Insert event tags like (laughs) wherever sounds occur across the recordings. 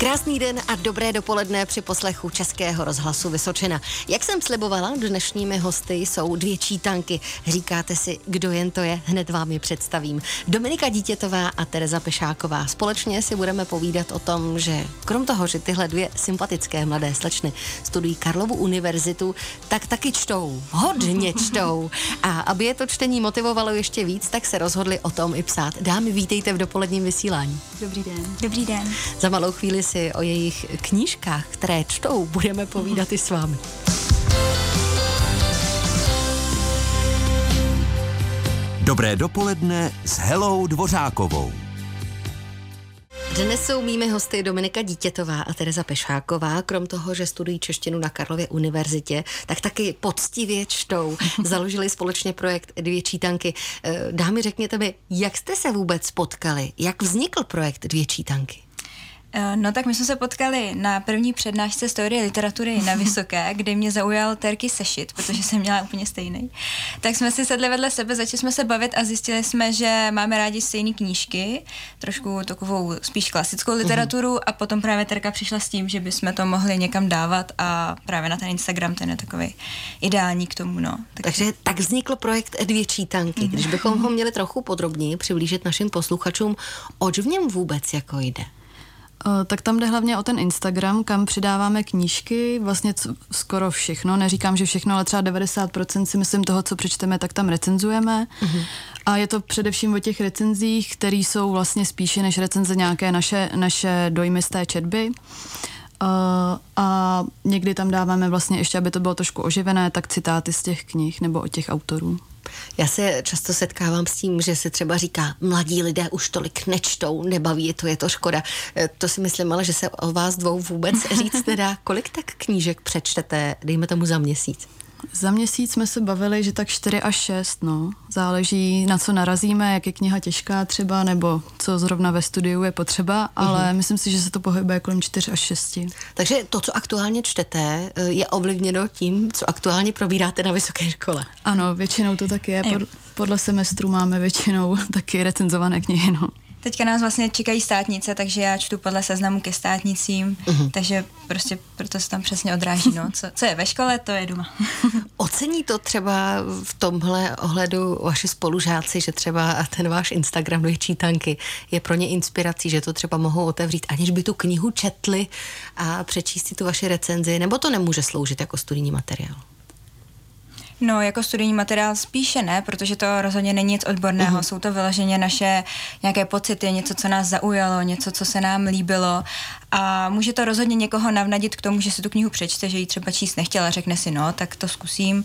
Krásný den a dobré dopoledne při poslechu Českého rozhlasu Vysočina. Jak jsem slibovala, dnešními hosty jsou dvě čítanky. Říkáte si, kdo jen to je, hned vám je představím. Dominika Dítětová a Tereza Pešáková. Společně si budeme povídat o tom, že krom toho, že tyhle dvě sympatické mladé slečny studují Karlovu univerzitu, tak taky čtou. Hodně (laughs) čtou. A aby je to čtení motivovalo ještě víc, tak se rozhodli o tom i psát. Dámy, vítejte v dopoledním vysílání. Dobrý den. Dobrý den. Za malou chvíli si o jejich knížkách, které čtou, budeme povídat i s vámi. Dobré dopoledne s Helou Dvořákovou. Dnes jsou mými hosty Dominika Dítětová a Tereza Pešáková. Krom toho, že studují češtinu na Karlově univerzitě, tak taky poctivě čtou. (laughs) Založili společně projekt Dvě čítanky. Eh, dámy, řekněte mi, jak jste se vůbec potkali? Jak vznikl projekt Dvě čítanky? Eh, no tak my jsme se potkali na první přednášce teorie literatury na (laughs) Vysoké, kde mě zaujal Terky sešit, protože jsem měla úplně stejný. Tak jsme si sedli vedle sebe, začali jsme se bavit a zjistili jsme, že máme rádi stejné knížky, trošku takovou spíš klasickou literaturu uh-huh. a potom právě Terka přišla s tím, že bychom to mohli někam dávat a právě na ten Instagram ten je takový ideální k tomu. No. Tak... Takže tak vznikl projekt Dvě čítanky. Když bychom ho měli trochu podrobněji přiblížit našim posluchačům, oč v něm vůbec jako jde? Eh, tak tam jde hlavně o ten Instagram, kam přidáváme knížky, vlastně co, skoro všechno. Neříkám, že všechno, ale třeba 90% si myslím toho, co přečteme, tak tam recenzujeme. Mm-hmm. A je to především o těch recenzích, které jsou vlastně spíše než recenze nějaké naše, naše dojmy z té četby. Uh, a někdy tam dáváme vlastně ještě, aby to bylo trošku oživené, tak citáty z těch knih nebo od těch autorů. Já se často setkávám s tím, že se třeba říká, mladí lidé už tolik nečtou, nebaví je to, je to škoda. E, to si myslím, ale že se o vás dvou vůbec říct (laughs) nedá. Kolik tak knížek přečtete, dejme tomu za měsíc? Za měsíc jsme se bavili, že tak 4 až 6, no. Záleží, na co narazíme, jak je kniha těžká třeba, nebo co zrovna ve studiu je potřeba, ale uh-huh. myslím si, že se to pohybuje kolem 4 až 6. Takže to, co aktuálně čtete, e, je ovlivněno tím, co aktuálně probíráte na vysoké škole. Ano, většinou to tak je. Pod, podle semestru máme většinou (laughs) taky recenzované knihy, no. Teďka nás vlastně čekají státnice, takže já čtu podle seznamu ke státnicím, uh-huh. takže prostě proto se tam přesně odráží, no. Co, co je ve škole, to je doma. (laughs) Ocení to třeba v tomhle ohledu vaši spolužáci, že třeba ten váš Instagram do čítanky je pro ně inspirací, že to třeba mohou otevřít, aniž by tu knihu četli a přečíst si tu vaši recenzi, nebo to nemůže sloužit jako studijní materiál? No, jako studijní materiál spíše ne, protože to rozhodně není nic odborného. Uh-huh. Jsou to vyloženě naše nějaké pocity, něco, co nás zaujalo, něco, co se nám líbilo. A může to rozhodně někoho navnadit k tomu, že si tu knihu přečte, že ji třeba číst nechtěla, řekne si, no, tak to zkusím.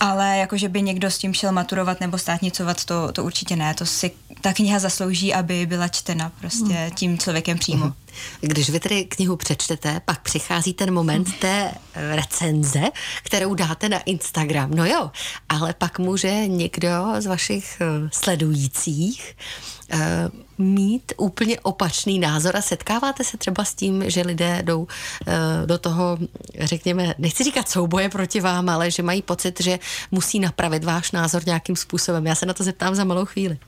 Ale jako, že by někdo s tím šel maturovat nebo státnicovat, to, to určitě ne. To si ta kniha zaslouží, aby byla čtena prostě tím člověkem přímo. Uh-huh. Když vy tedy knihu přečtete, pak přichází ten moment té recenze, kterou dáte na Instagram. No jo, ale pak může někdo z vašich eh, sledujících Eh, mít úplně opačný názor a setkáváte se třeba s tím, že lidé jdou eh, do toho, řekněme, nechci říkat souboje proti vám, ale že mají pocit, že musí napravit váš názor nějakým způsobem. Já se na to zeptám za malou chvíli.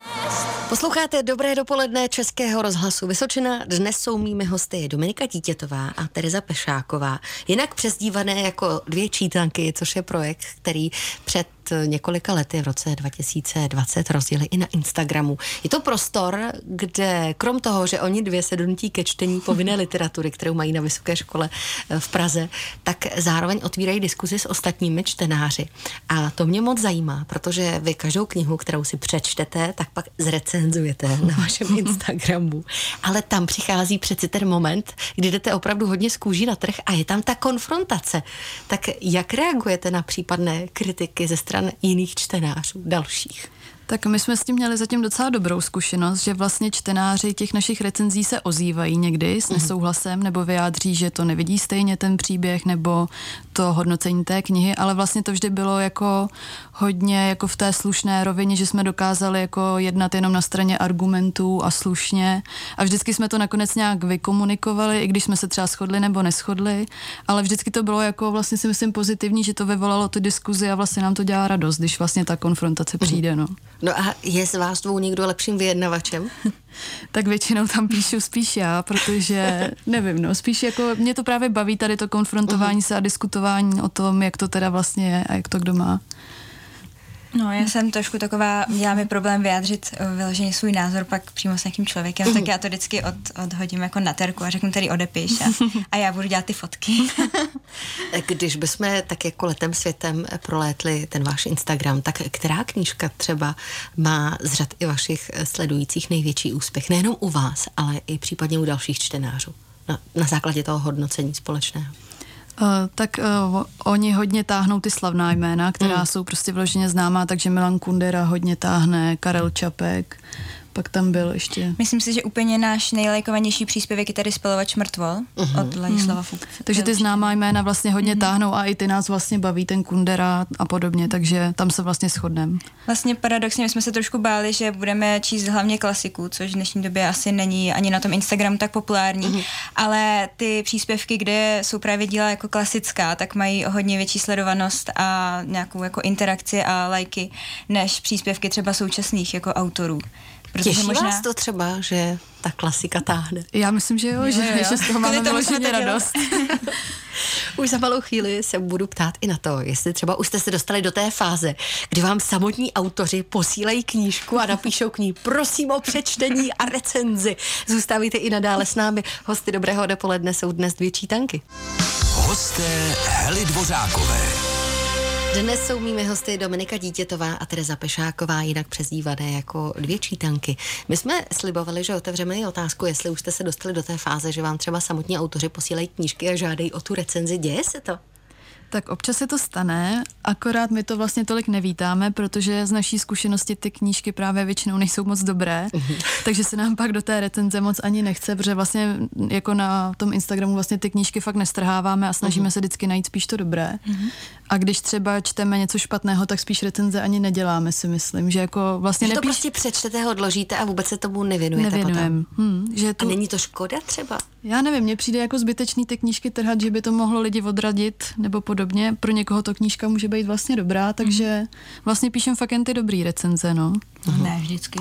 Posloucháte Dobré dopoledne Českého rozhlasu Vysočina. Dnes jsou mými hosty Dominika Dítětová a Tereza Pešáková, jinak přezdívané jako dvě čítanky, což je projekt, který před několika lety v roce 2020 rozdělili i na Instagramu. Je to prostor, kde krom toho, že oni dvě se donutí ke čtení povinné literatury, kterou mají na vysoké škole eh, v Praze, tak zároveň otvírají diskuzi s ostatními čtenáři. A to mě moc zajímá, protože vy každou knihu, kterou si přečtete, tak pak zrecenzujete na vašem (laughs) Instagramu. Ale tam přichází přeci ten moment, kdy jdete opravdu hodně z kůží na trh a je tam ta konfrontace. Tak jak reagujete na případné kritiky ze strany stran jiných čtenářů, dalších. Tak my jsme s tím měli zatím docela dobrou zkušenost, že vlastně čtenáři těch našich recenzí se ozývají někdy s mhm. nesouhlasem nebo vyjádří, že to nevidí stejně ten příběh nebo to hodnocení té knihy, ale vlastně to vždy bylo jako hodně jako v té slušné rovině, že jsme dokázali jako jednat jenom na straně argumentů a slušně a vždycky jsme to nakonec nějak vykomunikovali, i když jsme se třeba shodli nebo neschodli, ale vždycky to bylo jako vlastně si myslím pozitivní, že to vyvolalo tu diskuzi a vlastně nám to dělá radost, když vlastně ta konfrontace přijde. No. No a je z vás dvou někdo lepším vyjednavačem? (laughs) tak většinou tam píšu spíš já, protože (laughs) nevím, no, spíš jako mě to právě baví tady to konfrontování uh-huh. se a diskutování o tom, jak to teda vlastně je a jak to kdo má. No, já jsem trošku taková, dělá mi problém vyjádřit eh, vyloženě svůj názor pak přímo s nějakým člověkem, tak já to vždycky od, odhodím jako na terku a řeknu tady odepiš a, a já budu dělat ty fotky. (laughs) Když bychom tak jako letem světem prolétli ten váš Instagram, tak která knížka třeba má z řad i vašich sledujících největší úspěch? Nejenom u vás, ale i případně u dalších čtenářů. Na, na základě toho hodnocení společného. Uh, tak uh, oni hodně táhnou ty slavná jména, která mm. jsou prostě vloženě známá, takže Milan Kundera hodně táhne, Karel Čapek, pak tam byl ještě... Myslím si, že úplně náš nejlajkovanější příspěvek je tady Spalovač mrtvol uh-huh. od Ladislava uh-huh. Takže ty známá jména vlastně hodně uh-huh. táhnou a i ty nás vlastně baví, ten Kundera a podobně, takže tam se vlastně shodneme. Vlastně paradoxně my jsme se trošku báli, že budeme číst hlavně klasiku, což v dnešní době asi není ani na tom Instagramu tak populární, uh-huh. ale ty příspěvky, kde jsou právě díla jako klasická, tak mají hodně větší sledovanost a nějakou jako interakci a lajky, než příspěvky třeba současných jako autorů. Těší možná... vás to třeba, že ta klasika táhne? Já myslím, že jo, jo, že, jo. že z toho máme vyloženě radost. (laughs) už za malou chvíli se budu ptát i na to, jestli třeba už jste se dostali do té fáze, kdy vám samotní autoři posílají knížku a napíšou k ní prosím o přečtení a recenzi. Zůstávajte i nadále s námi. Hosty Dobrého dopoledne jsou dnes dvě čítanky. Hosté Hely Dvořákové. Dnes jsou mými hosty Dominika Dítětová a Tereza Pešáková, jinak přezdívané jako dvě čítanky. My jsme slibovali, že otevřeme i otázku, jestli už jste se dostali do té fáze, že vám třeba samotní autoři posílají knížky a žádají o tu recenzi. Děje se to? Tak občas se to stane, akorát my to vlastně tolik nevítáme, protože z naší zkušenosti ty knížky právě většinou nejsou moc dobré, mhm. takže se nám pak do té recenze moc ani nechce, protože vlastně jako na tom Instagramu vlastně ty knížky fakt nestrháváme a snažíme uh-huh. se vždycky najít spíš to dobré. Uh-huh. A když třeba čteme něco špatného, tak spíš recenze ani neděláme, si myslím, že jako vlastně že to nepíš... prostě přečtete, odložíte a vůbec se tomu nevěnujete Nevěnujem. potom. Hmm, že tu... A není to škoda třeba? Já nevím, mně přijde jako zbytečný ty knížky trhat, že by to mohlo lidi odradit nebo podobně. Pro někoho to knížka může být vlastně dobrá, takže vlastně píšem fakt jen ty dobrý recenze, no. Ne, vždycky.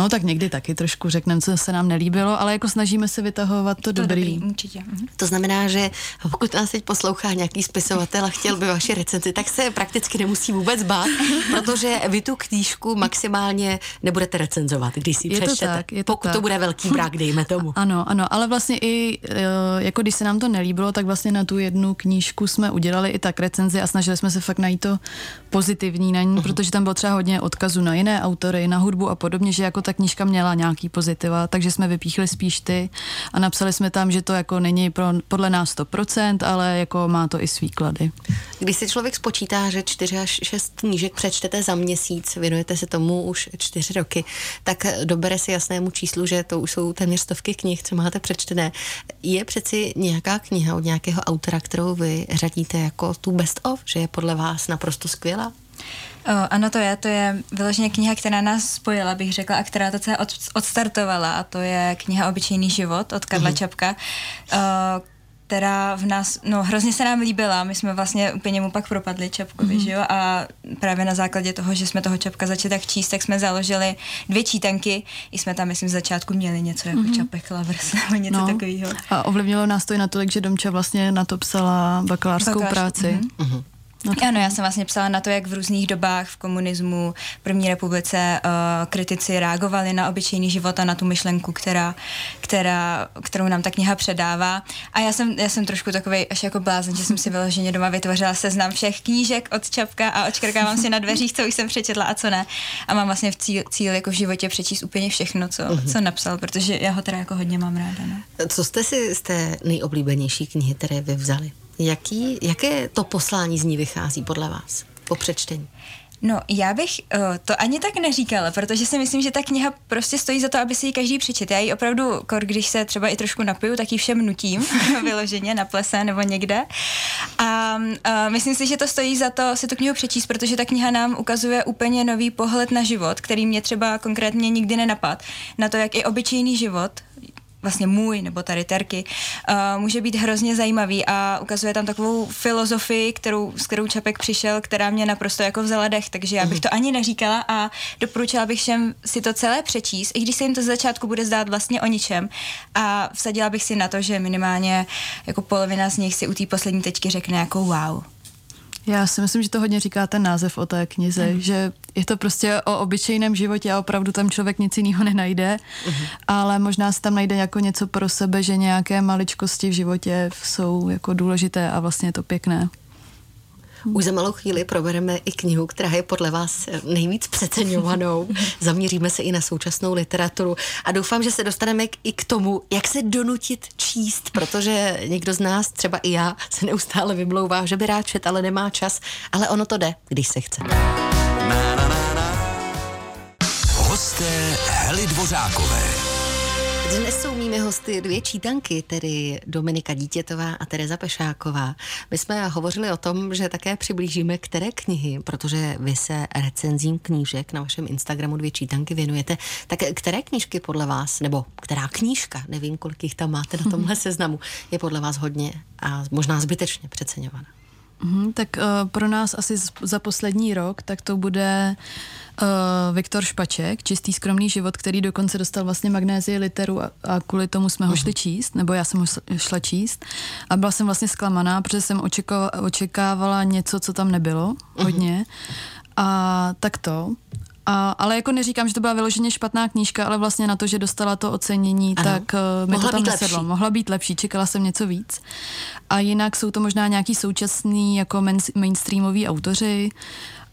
No tak někdy taky trošku řekneme, co se nám nelíbilo, ale jako snažíme se vytahovat to, to dobrý. dobrý. Určitě. Mhm. To znamená, že pokud nás teď poslouchá nějaký spisovatel a chtěl by vaši recenzi, tak se prakticky nemusí vůbec bát, (laughs) protože vy tu knížku maximálně nebudete recenzovat, když si ji je přečtete. To tak, je to pokud tak. to bude velký brak, dejme tomu. (laughs) Ano, ano, ale vlastně i e, jako když se nám to nelíbilo, tak vlastně na tu jednu knížku jsme udělali i tak recenzi a snažili jsme se fakt najít to pozitivní na ní, uh-huh. protože tam bylo třeba hodně odkazů na jiné autory, na hudbu a podobně, že jako ta knížka měla nějaký pozitiva, takže jsme vypíchli spíš ty a napsali jsme tam, že to jako není pro, podle nás 100%, ale jako má to i svý klady. Když si člověk spočítá, že 4 až 6 knížek přečtete za měsíc, věnujete se tomu už 4 roky, tak dobere si jasnému číslu, že to už jsou téměř stovky knih, co máte přečtené. Je přeci nějaká kniha od nějakého autora, kterou vy řadíte jako tu best of, že je podle vás naprosto skvělá? O, ano, to je, to je vyloženě kniha, která nás spojila, bych řekla, a která to celé od, odstartovala, a to je kniha Obyčejný život od Karla mm-hmm. Čapka, o, která v nás, no hrozně se nám líbila, my jsme vlastně úplně mu pak propadli Čapkovi, mm-hmm. že jo, a právě na základě toho, že jsme toho Čapka začali tak číst, tak jsme založili dvě čítanky, i jsme tam, myslím, v začátku měli něco jako mm-hmm. Čapek Lovers (laughs) nebo něco no. takového. A ovlivnilo nás to i natolik, že Domča vlastně na to psala bakalářskou Bakalář, práci. Mm-hmm. No ano, já jsem vlastně psala na to, jak v různých dobách v komunismu, v první republice uh, kritici reagovali na obyčejný život a na tu myšlenku, která, která, kterou nám ta kniha předává. A já jsem, já jsem trošku takový až jako blázen, že jsem si vyloženě doma vytvořila seznam všech knížek od Čapka a očkrkávám si na dveřích, co už jsem přečetla a co ne. A mám vlastně v cíl, cíl jako v životě přečíst úplně všechno, co, uh-huh. co napsal, protože já ho teda jako hodně mám ráda. Ne? Co jste si z té nejoblíbenější knihy, které vy vzali? Jaký, jaké to poslání z ní vychází podle vás po přečtení? No, já bych uh, to ani tak neříkala, protože si myslím, že ta kniha prostě stojí za to, aby si ji každý přečet. Já ji opravdu, kor, když se třeba i trošku napiju, tak ji všem nutím, (laughs) vyloženě na plese nebo někde. A uh, myslím si, že to stojí za to si tu knihu přečíst, protože ta kniha nám ukazuje úplně nový pohled na život, který mě třeba konkrétně nikdy nenapad. Na to, jak i obyčejný život vlastně můj nebo tady Terky, uh, může být hrozně zajímavý a ukazuje tam takovou filozofii, kterou, s kterou Čapek přišel, která mě naprosto jako vzala dech, takže já bych mhm. to ani neříkala a doporučila bych všem si to celé přečíst, i když se jim to z začátku bude zdát vlastně o ničem a vsadila bych si na to, že minimálně jako polovina z nich si u té poslední tečky řekne jako wow. Já si myslím, že to hodně říká ten název o té knize, mm. že je to prostě o obyčejném životě a opravdu tam člověk nic jiného nenajde, mm. ale možná se tam najde jako něco pro sebe, že nějaké maličkosti v životě jsou jako důležité a vlastně je to pěkné. Už za malou chvíli probereme i knihu, která je podle vás nejvíc přeceňovanou. (laughs) Zaměříme se i na současnou literaturu a doufám, že se dostaneme i k tomu, jak se donutit číst, protože někdo z nás, třeba i já, se neustále vymlouvá, že by rád čet, ale nemá čas, ale ono to jde, když se chce. Na, na, na, na. Hosté Hely Dvořákové. Dnes jsou mými hosty dvě čítanky, tedy Dominika Dítětová a Tereza Pešáková. My jsme hovořili o tom, že také přiblížíme, které knihy, protože vy se recenzím knížek na vašem Instagramu dvě čítanky věnujete. Tak které knížky podle vás, nebo která knížka, nevím, kolik jich tam máte na tomhle (laughs) seznamu, je podle vás hodně a možná zbytečně přeceňovaná? Mm, tak uh, pro nás asi z, za poslední rok, tak to bude uh, Viktor Špaček, Čistý skromný život, který dokonce dostal vlastně magnézii literu a, a kvůli tomu jsme ho šli číst, nebo já jsem ho šla číst. A byla jsem vlastně zklamaná, protože jsem očekávala, očekávala něco, co tam nebylo hodně. A tak to. A, ale jako neříkám, že to byla vyloženě špatná knížka, ale vlastně na to, že dostala to ocenění, ano. tak uh, mi Mohla to tam nesedlo. Lepší. Mohla být lepší, čekala jsem něco víc. A jinak jsou to možná nějaký současný jako mainstreamoví autoři,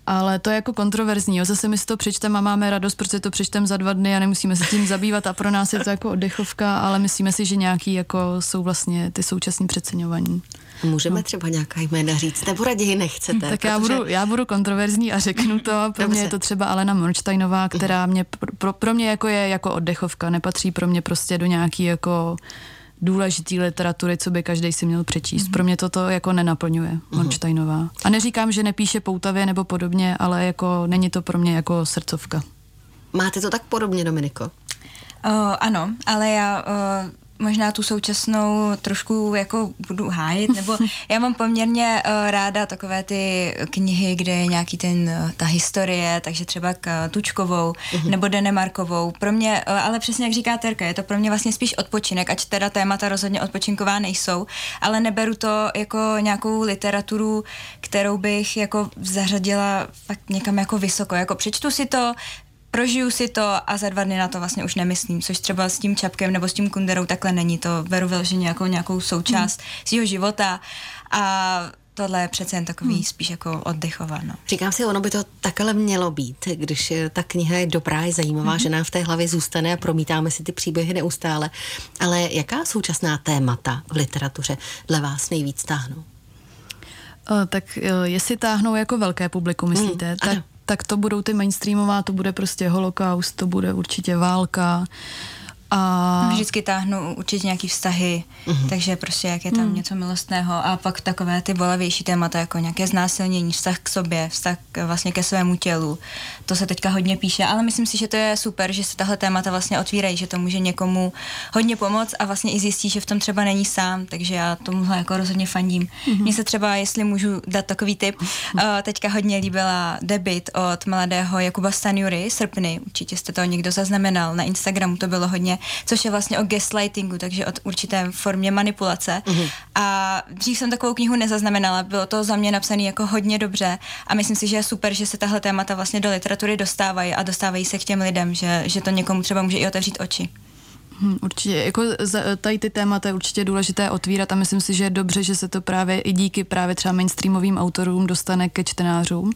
ale to je jako kontroverzní. Jo. Zase my si to přečteme a máme radost, protože to přečteme za dva dny a nemusíme se tím zabývat a pro nás je to jako oddechovka, ale myslíme si, že nějaký jako jsou vlastně ty současní přeceňovaní. Můžeme no. třeba nějaká jména říct, nebo raději nechcete? Tak protože... já, budu, já budu kontroverzní a řeknu to. Pro Dobře. mě je to třeba Alena Monsteinová, která mě, pro, pro mě jako je jako oddechovka, nepatří pro mě prostě do nějaký jako důležitý literatury, co by každý si měl přečíst. Mm-hmm. Pro mě toto jako nenaplňuje mm-hmm. Monsteinová. A neříkám, že nepíše poutavě nebo podobně, ale jako není to pro mě jako srdcovka. Máte to tak podobně, Dominiko? Uh, ano, ale já uh, možná tu současnou trošku jako budu hájit, nebo (laughs) já mám poměrně uh, ráda takové ty knihy, kde je nějaký ten, uh, ta historie, takže třeba k uh, Tučkovou uh-huh. nebo Denemarkovou. Pro mě, uh, ale přesně jak říká Terka, je to pro mě vlastně spíš odpočinek, ať teda témata rozhodně odpočinková nejsou, ale neberu to jako nějakou literaturu, kterou bych jako zařadila fakt někam jako vysoko. Jako přečtu si to, prožiju si to a za dva dny na to vlastně už nemyslím, což třeba s tím Čapkem nebo s tím Kunderou takhle není, to beru vyloženě jako nějakou součást hmm. svého života a tohle je přece jen takový hmm. spíš jako oddechováno. Říkám si, ono by to takhle mělo být, když ta kniha je dobrá, je zajímavá, hmm. že nám v té hlavě zůstane a promítáme si ty příběhy neustále. Ale jaká současná témata v literatuře dle vás nejvíc táhnou? Uh, tak uh, jestli táhnou jako velké publikum, myslíte, hmm, tak ano tak to budou ty mainstreamová, to bude prostě holokaust, to bude určitě válka, a... Vždycky táhnu určitě nějaký vztahy, uh-huh. takže prostě jak je tam uh-huh. něco milostného a pak takové ty bolavější témata, jako nějaké znásilnění, vztah k sobě, vztah vlastně ke svému tělu. To se teďka hodně píše, ale myslím si, že to je super, že se tahle témata vlastně otvírají, že to může někomu hodně pomoct a vlastně i zjistí, že v tom třeba není sám, takže já tomuhle jako rozhodně fandím. Uh-huh. Mně se třeba, jestli můžu dát takový tip, uh, teďka hodně líbila debit od mladého Jakuba Stanjury, Srpny, určitě jste to někdo zaznamenal, na Instagramu to bylo hodně což je vlastně o gaslightingu, takže o určité formě manipulace. Mm-hmm. A dřív jsem takovou knihu nezaznamenala, bylo to za mě napsané jako hodně dobře a myslím si, že je super, že se tahle témata vlastně do literatury dostávají a dostávají se k těm lidem, že, že to někomu třeba může i otevřít oči. Hmm, určitě, jako tady ty témata je určitě důležité otvírat a myslím si, že je dobře, že se to právě i díky právě třeba mainstreamovým autorům dostane ke čtenářům.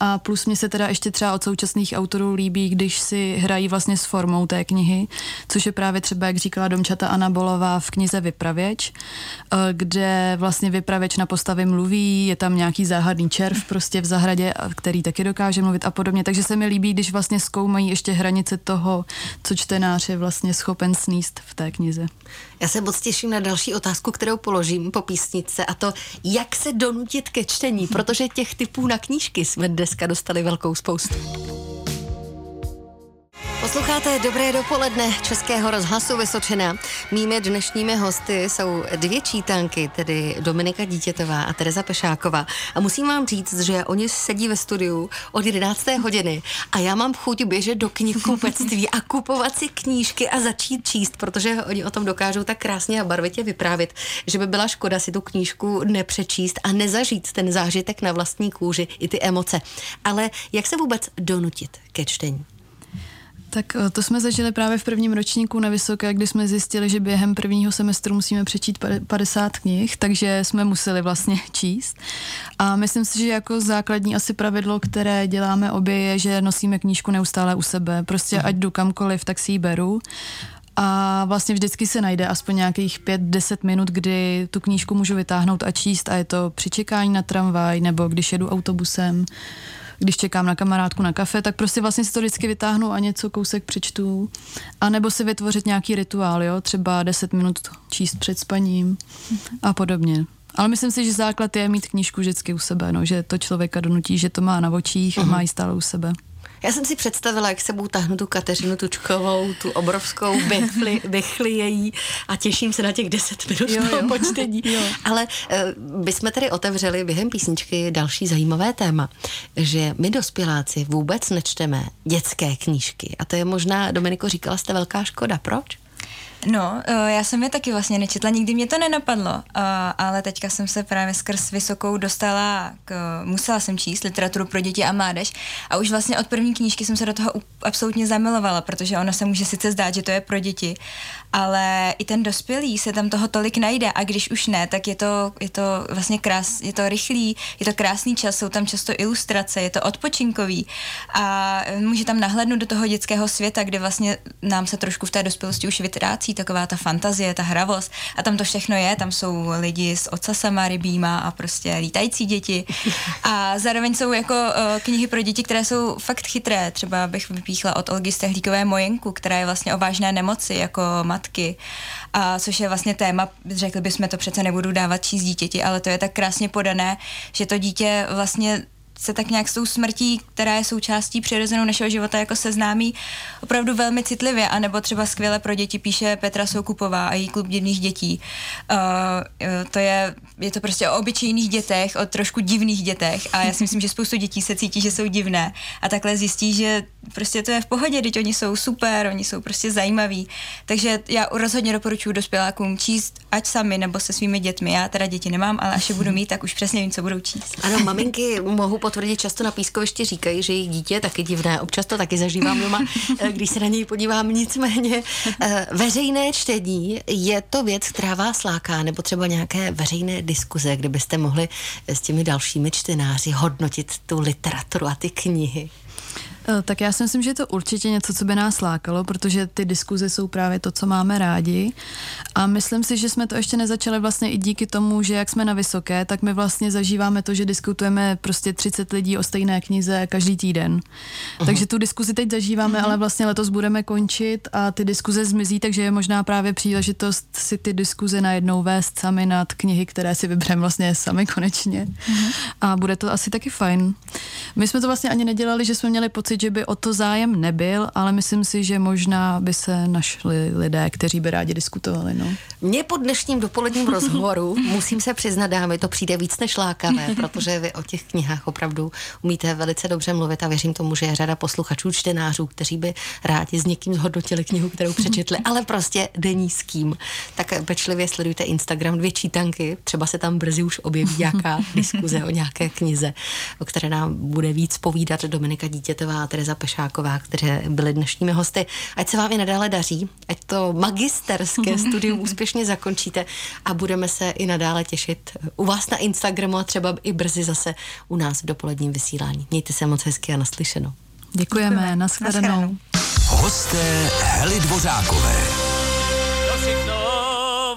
A plus mě se teda ještě třeba od současných autorů líbí, když si hrají vlastně s formou té knihy, což je právě třeba, jak říkala Domčata Anna Bolová v knize Vypravěč, eh, kde vlastně vypravěč na postavě mluví, je tam nějaký záhadný červ prostě v zahradě, který taky dokáže mluvit a podobně. Takže se mi líbí, když vlastně zkoumají ještě hranice toho, co čtenář je vlastně schopen sníst v té knize. Já se moc těším na další otázku, kterou položím po písnice a to, jak se donutit ke čtení, protože těch typů na knížky jsme dneska dostali velkou spoustu. Posloucháte Dobré dopoledne Českého rozhlasu Vysočina. Mými dnešními hosty jsou dvě čítanky, tedy Dominika Dítětová a Tereza Pešáková. A musím vám říct, že oni sedí ve studiu od 11. hodiny a já mám chuť běžet do knihkupectví a kupovat si knížky a začít číst, protože oni o tom dokážou tak krásně a barvitě vyprávět, že by byla škoda si tu knížku nepřečíst a nezažít ten zážitek na vlastní kůži i ty emoce. Ale jak se vůbec donutit ke čtení? Tak eh, to jsme zažili právě v prvním ročníku na Vysoké, kdy jsme zjistili, že během prvního semestru musíme přečíst 50 knih, takže jsme museli vlastně (laughs) číst. A myslím si, že jako základní asi pravidlo, které děláme obě, je, že nosíme knížku neustále u sebe. Prostě ať jdu kamkoliv, tak si ji beru. A vlastně vždycky se najde aspoň nějakých 5-10 minut, kdy tu knížku můžu vytáhnout a číst a je to při čekání na tramvaj nebo když jedu autobusem když čekám na kamarádku na kafe, tak prostě vlastně si to vždycky vytáhnu a něco kousek přečtu. A nebo si vytvořit nějaký rituál, jo, třeba 10 minut číst před spaním a podobně. Ale myslím si, že základ je mít knížku vždycky u sebe, no, že to člověka donutí, že to má na očích uh-huh. a má ji stále u sebe. Já jsem si představila, jak sebou tahnu tu Kateřinu Tučkovou, tu obrovskou bychli, (laughs) bychli její a těším se na těch deset minut jo, jo. počtení. Jo. Ale uh, bychom tady otevřeli během písničky další zajímavé téma, že my dospěláci vůbec nečteme dětské knížky. A to je možná, Dominiko, říkala jste velká škoda. Proč? No, eh, já jsem je taky vlastně nečetla, nikdy mě to nenapadlo, eh, ale teďka jsem se právě skrz vysokou dostala, k, musela jsem číst literaturu pro děti a mládež a už vlastně od první knížky jsem se do toho absolutně zamilovala, protože ono se může sice zdát, že to je pro děti, ale i ten dospělý se tam toho tolik najde a když už ne, tak je to, je to vlastně krás, je to rychlý, je to krásný čas, jsou tam často ilustrace, je to odpočinkový a může tam nahlédnout do toho dětského světa, kde vlastně nám se trošku v té dospělosti už vytrácí taková ta fantazie, ta hravost. A tam to všechno je, tam jsou lidi s ocasama, rybíma a prostě lítající děti. A zároveň jsou jako uh, knihy pro děti, které jsou fakt chytré, třeba bych vypíchla od Olgy Stehlíkové Mojenku, která je vlastně o vážné nemoci jako matky. A což je vlastně téma, řekli bychom to přece nebudu dávat číst dítěti, ale to je tak krásně podané, že to dítě vlastně se tak nějak s tou smrtí, která je součástí přirozenou našeho života, jako seznámí opravdu velmi citlivě, anebo třeba skvěle pro děti píše Petra Soukupová a její klub divných dětí. Uh, to je, je to prostě o obyčejných dětech, o trošku divných dětech a já si myslím, že spoustu dětí se cítí, že jsou divné a takhle zjistí, že prostě to je v pohodě, teď oni jsou super, oni jsou prostě zajímaví. Takže já rozhodně doporučuji dospělákům číst ať sami nebo se svými dětmi. Já teda děti nemám, ale až je budu mít, tak už přesně vím, co budou číst. Ano, maminky mohou potvrdit, často na pískovišti říkají, že jejich dítě je taky divné. Občas to taky zažívám doma, (laughs) eh, když se na něj podívám. Nicméně eh, veřejné čtení je to věc, která vás láká, nebo třeba nějaké veřejné diskuze, kde byste mohli s těmi dalšími čtenáři hodnotit tu literaturu a ty knihy. Eh, tak já si myslím, že je to určitě něco, co by nás lákalo, protože ty diskuze jsou právě to, co máme rádi. A myslím si, že jsme to ještě nezačali vlastně i díky tomu, že jak jsme na vysoké, tak my vlastně zažíváme to, že diskutujeme prostě 30 lidí o stejné knize každý týden. Uh-huh. Takže tu diskuzi teď zažíváme, uh-huh. ale vlastně letos budeme končit a ty diskuze zmizí, takže je možná právě příležitost si ty diskuze najednou vést sami nad knihy, které si vybereme vlastně sami konečně. Uh-huh. A bude to asi taky fajn. My jsme to vlastně ani nedělali, že jsme měli pocit, pocit, že by o to zájem nebyl, ale myslím si, že možná by se našli lidé, kteří by rádi diskutovali. No. Mně po dnešním dopoledním rozhovoru, (laughs) musím se přiznat, dámy, to přijde víc než lákavé, protože vy o těch knihách opravdu umíte velice dobře mluvit a věřím tomu, že je řada posluchačů, čtenářů, kteří by rádi s někým zhodnotili knihu, kterou přečetli, ale prostě není s kým. Tak pečlivě sledujte Instagram dvě čítanky, třeba se tam brzy už objeví nějaká (laughs) diskuze o nějaké knize, o které nám bude víc povídat Dominika Dítětová Tereza Pešáková, které byly dnešními hosty. Ať se vám i nadále daří, ať to magisterské (laughs) studium úspěšně zakončíte a budeme se i nadále těšit u vás na Instagramu a třeba i brzy zase u nás v dopoledním vysílání. Mějte se moc hezky a naslyšenou. Děkujeme, Děkujeme. nashledanou. Hosté Hely Dvořákové. To všechno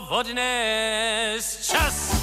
odnes čas.